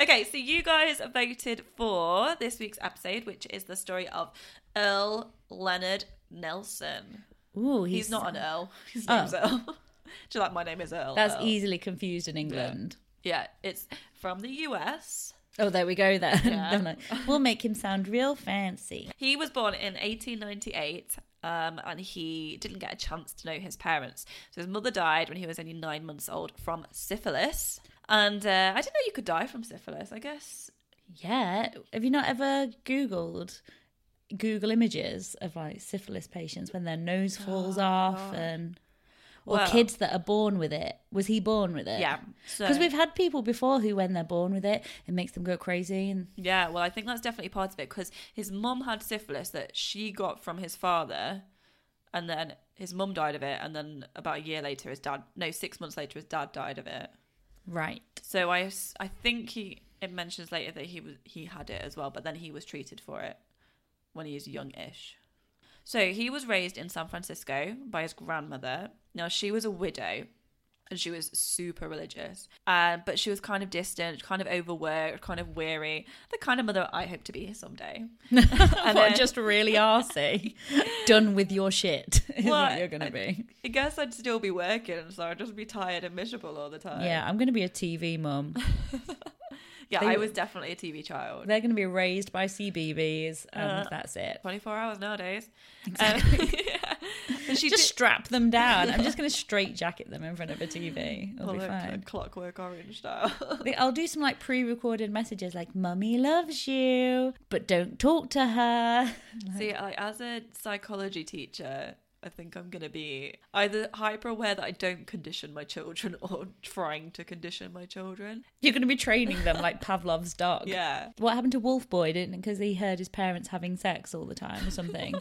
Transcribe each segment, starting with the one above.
Okay, so you guys voted for this week's episode, which is the story of Earl Leonard Nelson. Ooh, He's, not an Earl. His Oh. name's Earl. Do you like my name is Earl? That's Earl. easily confused in England. Yeah, it's from the US. Oh, there we go. Then Yeah. Like, we'll make him sound real fancy. He was born in 1898 um, and he didn't get a chance to know his parents. So his mother died when he was only nine months old from syphilis. And uh, I didn't know you could die from syphilis, I guess. Yeah. Have you not ever Googled Google images of like syphilis patients when their nose falls off and or Well- kids that are born with it? Was he born with it? Yeah, so- Because we've had people before who, when they're born with it, it makes them go crazy and Yeah, well, I think that's definitely part of it because his mum had syphilis that she got from his father, and then his mum died of it, and then about a year later, his dad, no, six months later, his dad died of it. Right. So I, I think he it mentions later that he was he had it as well, but then he was treated for it when he was youngish. So he was raised in San Francisco by his grandmother. Now she was a widow, and she was super religious, uh, but she was kind of distant, kind of overworked, kind of weary. The kind of mother I hope to be someday. and then- just really arsey. Done with your shit is Well, what you're gonna I- be. I guess I'd still be working, so I'd just be tired and miserable all the time. Yeah, I'm gonna be a TV mum. yeah. They- I was definitely a TV child. They're gonna be raised by CBeebies, and Uh, that's it. 24 hours nowadays. Exactly. Um, she just did- strap them down. I'm just going to straight jacket them in front of a TV. It'll be Well, like, fine. Clockwork Orange style. I'll do some like pre-recorded messages like "Mummy loves you," but don't talk to her. See, like as a psychology teacher, I think I'm gonna be either hyper aware that I don't condition my children or trying to condition my children. You're going to be training them like Pavlov's dog. Yeah. What happened to Wolf Boy? Didn't because he heard his parents having sex all the time or something.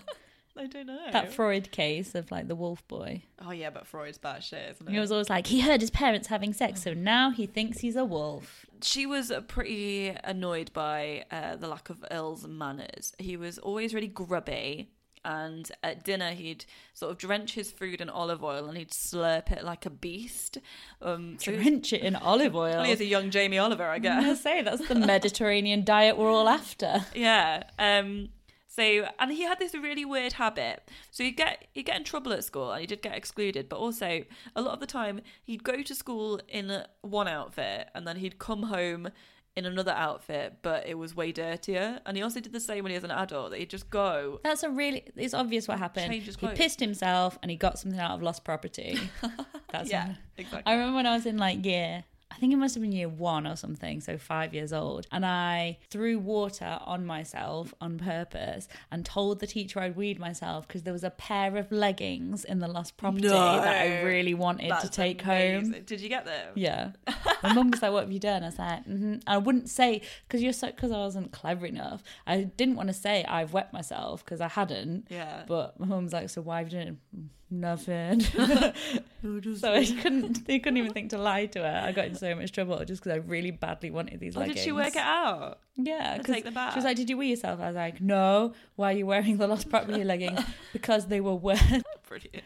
I don't know. that Freud case of like the Wolf Boy. oh yeah, but Freud's bad shit, isn't it? He was always like he heard his parents having sex, so now he thinks he's a wolf. she was pretty annoyed by uh, the lack of Earl's manners. He was always really grubby. And at dinner, he'd sort of drench his food in olive oil and he'd slurp it like a beast. Um, so Drench it in olive oil. Well, he is a young Jamie Oliver, I guess. I say that's the Mediterranean diet we're all after. yeah. Um. So, and he had this really weird habit. So he'd get he'd get in trouble at school, and he did get excluded. But also, a lot of the time, he'd go to school in one outfit, and then he'd come home in another outfit, but it was way dirtier. And he also did the same when he was an adult. That he'd just go. That's a really. It's obvious what happened. He pissed himself and he got something out of lost property. That's Yeah, exactly. I remember when I was in like year. I think it must have been year one or something, so five years old. And I threw water on myself on purpose and told the teacher I'd weed myself because there was a pair of leggings in the lost property that I really wanted to take amazing. home. Did you get them? Yeah. My mum was like, "What have you done?" I was like, mm-hmm. I wouldn't say because you're so because I wasn't clever enough. I didn't want to say I've wet myself because I hadn't. Yeah. But my mum was like, "So why have you done it?" Nothing. so I couldn't. They couldn't even think to lie to her. I got in so much trouble just because I really badly wanted these Or leggings. did she work it out? Yeah, take them back? She was like, "Did you wee yourself?" I was like, "No." Why are you wearing the lost property leggings? Because they were wet. Brilliant.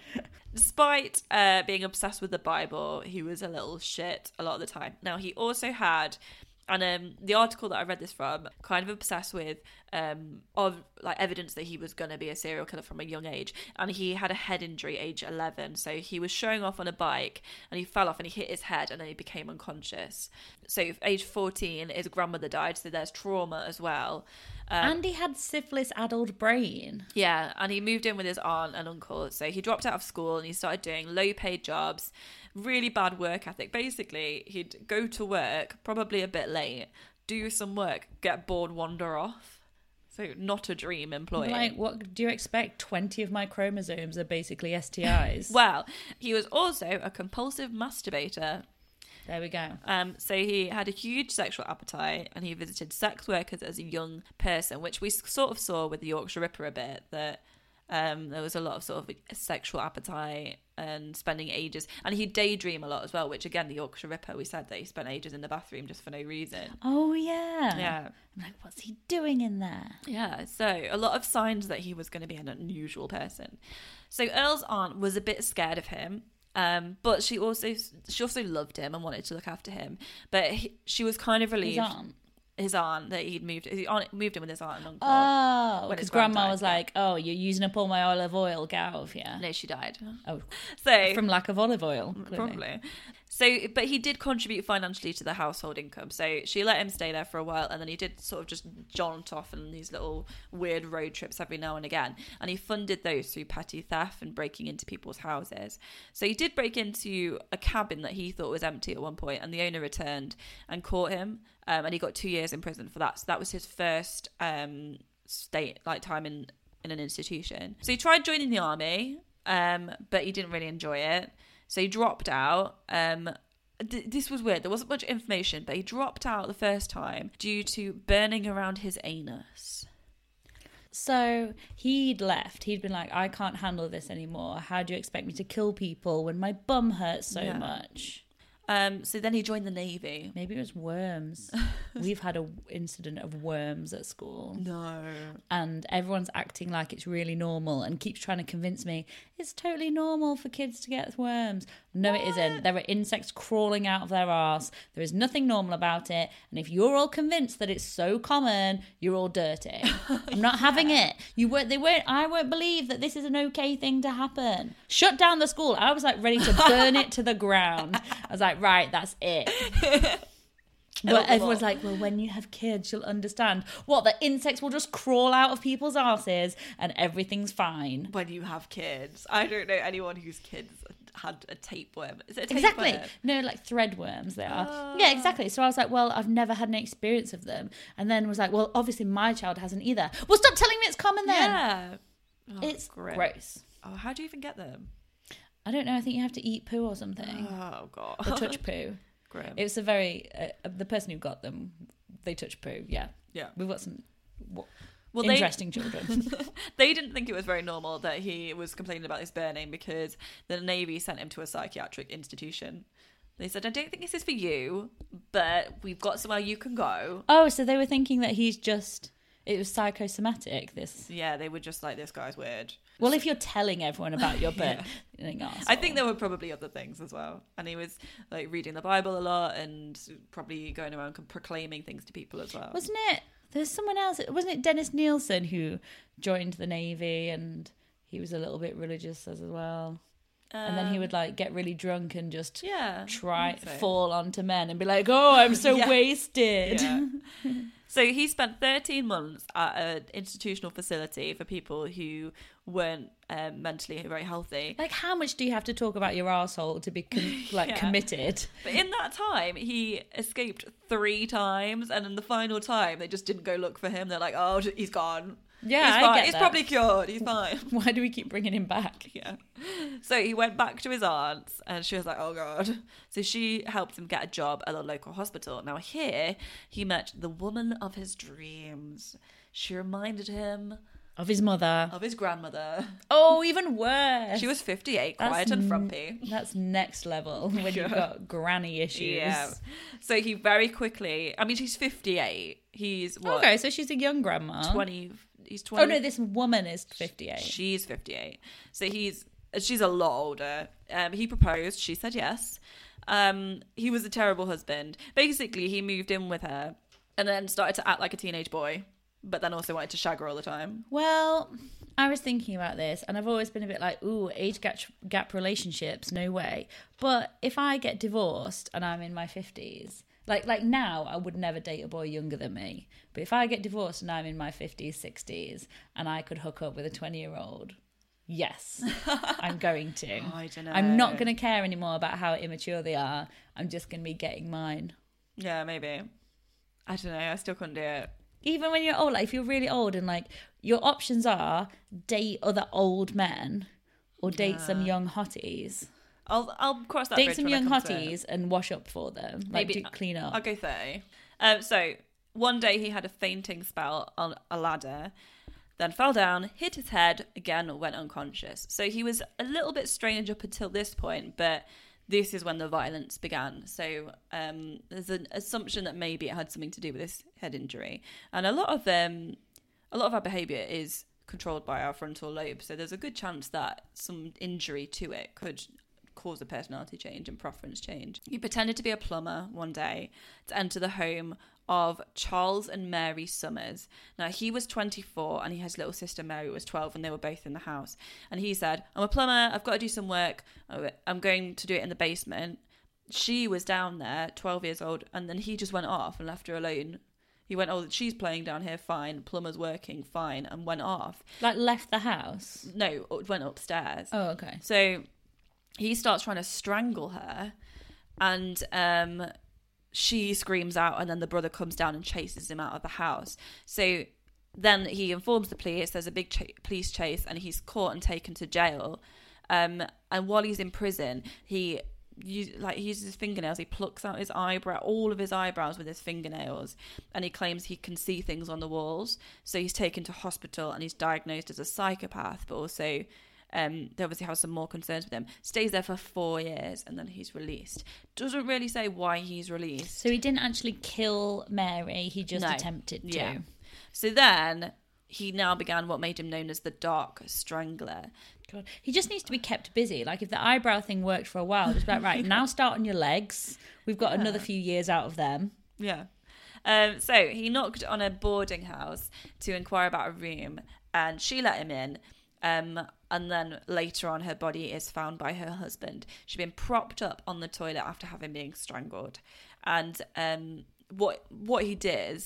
Despite uh, being obsessed with the Bible, he was a little shit a lot of the time. Now, he also had And um, the article that I read this from, kind of obsessed with um, of like evidence that he was going to be a serial killer from a young age, and he had a head injury age eleven. So he was showing off on a bike, and he fell off and he hit his head, and then he became unconscious. So age fourteen, his grandmother died, so there's trauma as well. Um, and he had syphilis addled brain. yeah, and he moved in with his aunt and uncle. So he dropped out of school and he started doing low paid jobs, really bad work ethic. Basically, he'd go to work, probably a bit late, do some work, get bored, wander off. So not a dream employee. Like, what do you expect? 20 of my chromosomes are basically STIs. well, he was also a compulsive masturbator. there we go. Um, so he had a huge sexual appetite, and he visited sex workers as a young person, which we sort of saw with the Yorkshire Ripper a bit. That um, there was a lot of sort of sexual appetite and spending ages, and he daydream a lot as well. Which again, the Yorkshire Ripper, we said that he spent ages in the bathroom just for no reason. Oh, yeah. Yeah. I'm like, what's he doing in there? Yeah, so a lot of signs that he was going to be an unusual person. So Earl's aunt was a bit scared of him, um, but she also she also loved him and wanted to look after him. But he, she was kind of relieved. His aunt. His aunt that he'd moved his aunt moved in with his aunt and uncle. Oh, because grandma was like, "Oh, you're using up all my olive oil. Get out of here." no, she died. Oh, So from lack of olive oil, clearly. probably. So, but he did contribute financially to the household income. So she let him stay there for a while, and then he did sort of just jaunt off on these little weird road trips every now and again. And he funded those through petty theft and breaking into people's houses. So he did break into a cabin that he thought was empty at one point, and the owner returned and caught him, um, and he got two years in prison for that. So that was his first um, state like time in in an institution. So he tried joining the army, um, but he didn't really enjoy it. So he dropped out. Um, th- this was weird. There wasn't much information, but he dropped out the first time due to burning around his anus. So he'd left. He'd been like, "I can't handle this anymore. How do you expect me to kill people when my bum hurts so Yeah. much?" Um, so then he joined the navy. Maybe it was worms. We've had a incident of worms at school. No. and everyone's acting like it's really normal and keeps trying to convince me it's totally normal for kids to get worms. No, it isn't. There are insects crawling out of their arse. There is nothing normal about it. And if you're all convinced that it's so common, you're all dirty. I'm not having it. You won't. They won't. I won't believe that this is an okay thing to happen. Shut down the school. I was like ready to burn it to the ground. I was like, right, that's it. But everyone's like, well, when you have kids, you'll understand. What, the insects will just crawl out of people's asses and everything's fine. When you have kids, I don't know anyone whose kids had a tapeworm. Is it Exactly. No, like threadworms they are. Yeah, exactly. So I was like, well, I've never had any experience of them. And then was like, well, obviously my child hasn't either. Well, stop telling me it's common then. Yeah. Oh, it's gross. gross. Oh, how do you even get them? I don't know. I think you have to eat poo or something. Oh god. or touch poo. Grim. It was a very, uh, the person who got them, they touch poo. Yeah. Yeah. We've got some w- Well, they- interesting children. they didn't think it was very normal that he was complaining about his burning because the Navy sent him to a psychiatric institution. They said, I don't think this is for you, but we've got somewhere you can go. Oh, so they were thinking that he's just it was psychosomatic. This Yeah, they were just like, this guy's weird. well, if you're telling everyone about your burning oh, I think there were probably other things as well. And he was like reading the Bible a lot and probably going around proclaiming things to people as well. wasn't it? There's someone else. Wasn't it Dennis Nilsen who joined the navy and he was a little bit religious as well. And then he would like get really drunk and just Um, Yeah, try so. fall onto men and be like, "Oh, I'm so Yeah. wasted." Yeah. so he spent 13 months at an institutional facility for people who weren't um, mentally very healthy. Like, how much do you have to talk about your asshole to be con- like Yeah. committed? But in that time, he escaped three times, and in the final time, they just didn't go look for him. They're like, "Oh, he's gone. Yeah, he's I fine. get He's that. probably cured. He's fine." Why do we keep bringing him back? yeah. So he went back to his aunt's, and she was like, "Oh God." So she helped him get a job at a local hospital. Now here, he met the woman of his dreams. She reminded him Of his mother. of his grandmother. Oh, even worse. She was 58, That's quiet and n- frumpy. That's next level when you've got granny issues. Yeah. So he very quickly, I mean, she's 58. He's what? Okay, so she's a young grandma. 20. He's 20. Oh no, this woman is 58. She's 58. So he's, she's a lot older. Um, he proposed. She said yes. Um, he was a terrible husband. Basically, he moved in with her and then started to act like a teenage boy, but then also wanted to shag her all the time. Well, I was thinking about this, and I've always been a bit like, "Ooh, age gap, gap relationships, no way." But if I get divorced and I'm in my fifties, like like now, I would never date a boy younger than me. But if I get divorced and I'm in my fifties, sixties, and I could hook up with a twenty-year-old, yes, I'm going to. Oh, I dunno. I'm not going to care anymore about how immature they are. I'm just going to be getting mine. Yeah, maybe. I don't know. I still couldn't do it. even when you're old, like if you're really old and like your options are date other old men or date some young hotties. I'll I'll cross that. Date some young come to it. hotties and wash up for them. Like Maybe do clean up. I'll go thirty. Um, so one day he had a fainting spell on a ladder, then fell down, hit his head again, went unconscious. So he was a little bit strange up until this point, but this is when the violence began. So um, there's an assumption that maybe it had something to do with this head injury, and a lot of um, a lot of our behaviour is controlled by our frontal lobe. So there's a good chance that some injury to it could cause a personality change and preference change. He pretended to be a plumber one day to enter the home of Charles and Mary Summers. Now he was 24 and he his little sister Mary was 12 and they were both in the house. And he said, "I'm a plumber. I've got to do some work. Oh, I'm going to do it in the basement." She was down there, 12 years old, and then he just went off and left her alone. He went, "Oh, she's playing down here, fine. Plumber's working, fine," and went off. Like left the house. No, went upstairs. Oh, okay. So he starts trying to strangle her, and um, she screams out, and then the brother comes down and chases him out of the house. So then he informs the police. There's a big ch- police chase, and he's caught and taken to jail. Um, and while he's in prison, he use, like he uses his fingernails. He plucks out his eyebrow, all of his eyebrows with his fingernails, and he claims he can see things on the walls. So he's taken to hospital, and he's diagnosed as a psychopath, but also um, they obviously have some more concerns with him. Stays there for four years and then he's released. Doesn't really say why he's released. So he didn't actually kill Mary, he just No. attempted to. Yeah. So then he now began what made him known as the Dark Strangler. God. He just needs to be kept busy. Like if the eyebrow thing worked for a while, just like, right, now start on your legs. We've got another few years out of them. Yeah. Um, so he knocked on a boarding house to inquire about a room, and she let him in. Um, and then later on, her body is found by her husband. She'd been propped up on the toilet after having been strangled. And um, what what he did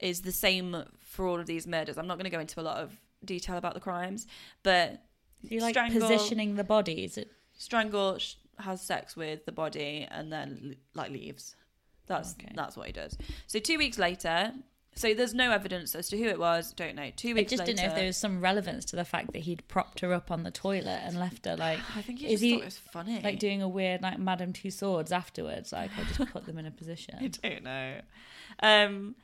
is the same for all of these murders. I'm not going to go into a lot of detail about the crimes, but You like strangle- positioning the bodies. It, strangle, has sex with the body, and then like leaves. That's Okay. that's what he does. So two weeks later, so there's no evidence as to who it was. Don't know. Two weeks. I just later, didn't know if there was some relevance to the fact that he'd propped her up on the toilet and left her like. I think he just thought it was funny. Like doing a weird like Madame Tussauds afterwards. Like I just put them in a position. I don't know. Um,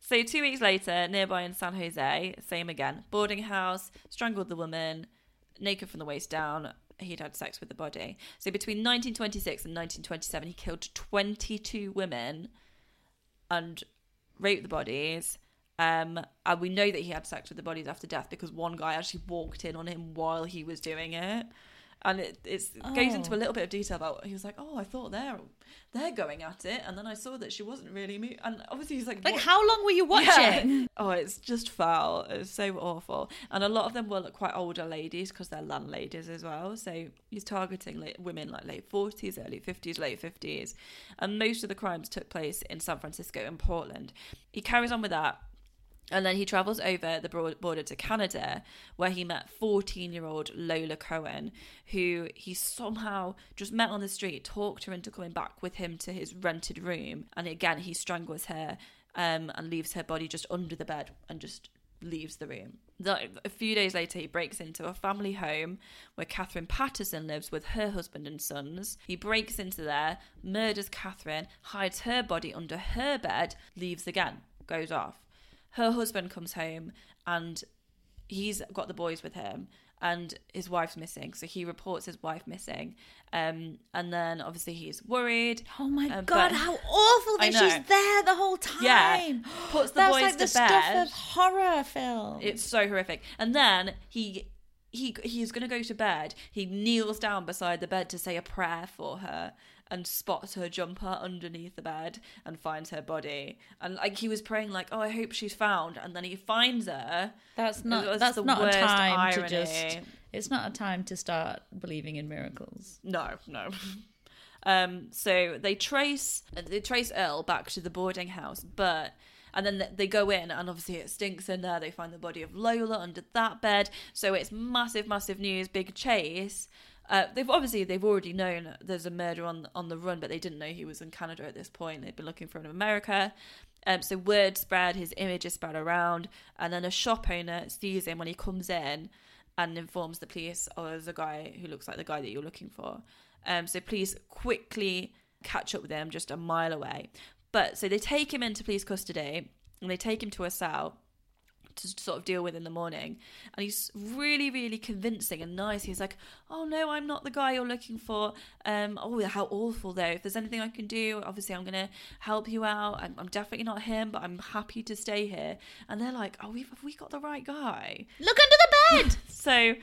so two weeks later, nearby in San Jose, same again. Boarding house, strangled the woman, naked from the waist down. He'd had sex with the body. So between 1926 and 1927, he killed 22 women and raped the bodies. Um, and we know that he had sex with the bodies after death because one guy actually walked in on him while he was doing it. And it, it's, it goes into a Oh. little bit of detail about he was like, oh, I thought they're they're going at it, and then I saw that she wasn't really moving. And obviously he's like, Like "What?" how long were you Yeah. watching? Oh, it's just foul. It's so awful. And a lot of them were like quite older ladies because they're landladies as well. So he's targeting like, women like late 40s, early 50s, late 50s. And most of the crimes took place in San Francisco and Portland. He carries on with that. And then he travels over the border to Canada, where he met 14 year old Lola Cowan, who he somehow just met on the street, talked her into coming back with him to his rented room. And again, he strangles her um, and leaves her body just under the bed and just leaves the room. A few days later, he breaks into a family home where Catherine Patterson lives with her husband and sons. He breaks into there, murders Catherine, hides her body under her bed, leaves again, goes off her husband comes home and he's got the boys with him and his wife's missing so he reports his wife missing um and then obviously he's worried Oh my Um, god, how awful that she's there the whole time. Yeah. Puts the That's boys like to the bed. stuff of horror film. it's so horrific and then he he he's gonna go to bed. He kneels down beside the bed to say a prayer for her and spots her jumper underneath the bed and finds her body. And like he was praying like, Oh, I hope she's found and then he finds her. That's not. was That's the not a worst time irony. to just. It's not a time to start believing in miracles. No, no. Um, so they trace they trace Earl back to the boarding house, but and then they go in and obviously it stinks in there. They find the body of Lola under that bed, so it's massive, massive news, big chase. Uh, they've obviously they've already known there's a murder on on the run, but they didn't know he was in Canada at this point. They'd been looking for him in America. Um, so word spread, his image is spread around, and then a shop owner sees him when he comes in and informs the police, "Oh, there's a guy who looks like the guy that you're looking for." Um, so police quickly catch up with him just a mile away. But so they take him into police custody and they take him to a cell to sort of deal with in the morning. And he's really, really convincing and nice. He's like, "Oh no, I'm not the guy you're looking for. Um, oh, how awful though. If there's anything I can do, obviously I'm gonna help you out. I'm, I'm definitely not him, but I'm happy to stay here." And they're like, "Oh, we've have we got the right guy?" Look under the bed. So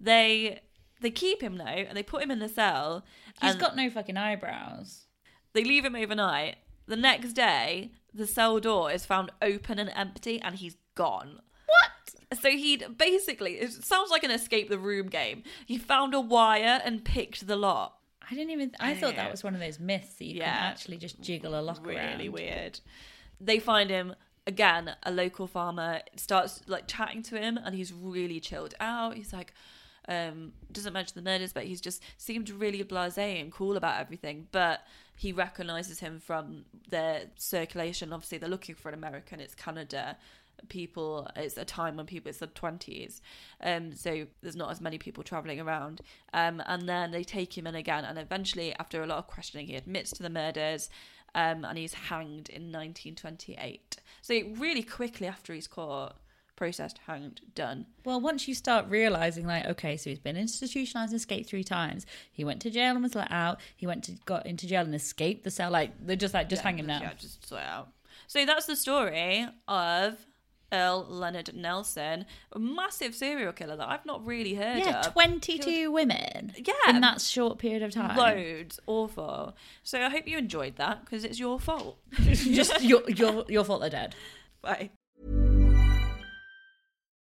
they they keep him though, and they put him in the cell. He's and got no fucking eyebrows. They leave him overnight. The next day, the cell door is found open and empty, and he's gone. What? So he'd basically, it sounds like an escape the room game. He found a wire and picked the lock. I didn't even. I thought that was one of those myths that you Yeah. can actually just jiggle a lock really around. weird. They find him again, a local farmer starts like chatting to him, and he's really chilled out. He's like, um, doesn't mention the murders, but he's just seemed really blasé and cool about everything. But he recognizes him from their circulation. Obviously, they're looking for an American. It's Canada. People, it's a time when people, it's the 20s. Um, so there's not as many people traveling around. Um, and then they take him in again. And eventually, after a lot of questioning, he admits to the murders um, and he's hanged in 1928. So really quickly after he's caught, processed, hanged, done. Well, once you start realizing, like, okay, so he's been institutionalized and escaped three times. He went to jail and was let out. He went to got into jail and escaped the cell. Like they're just like just hang him now. Yeah, just sort out. So that's the story of Earl Leonard Nelson, a massive serial killer that I've not really heard Yeah, of. twenty-two women. Yeah. in that short period of time. Loads, awful. So I hope you enjoyed that because it's your fault. just your your your fault. They're dead. Bye.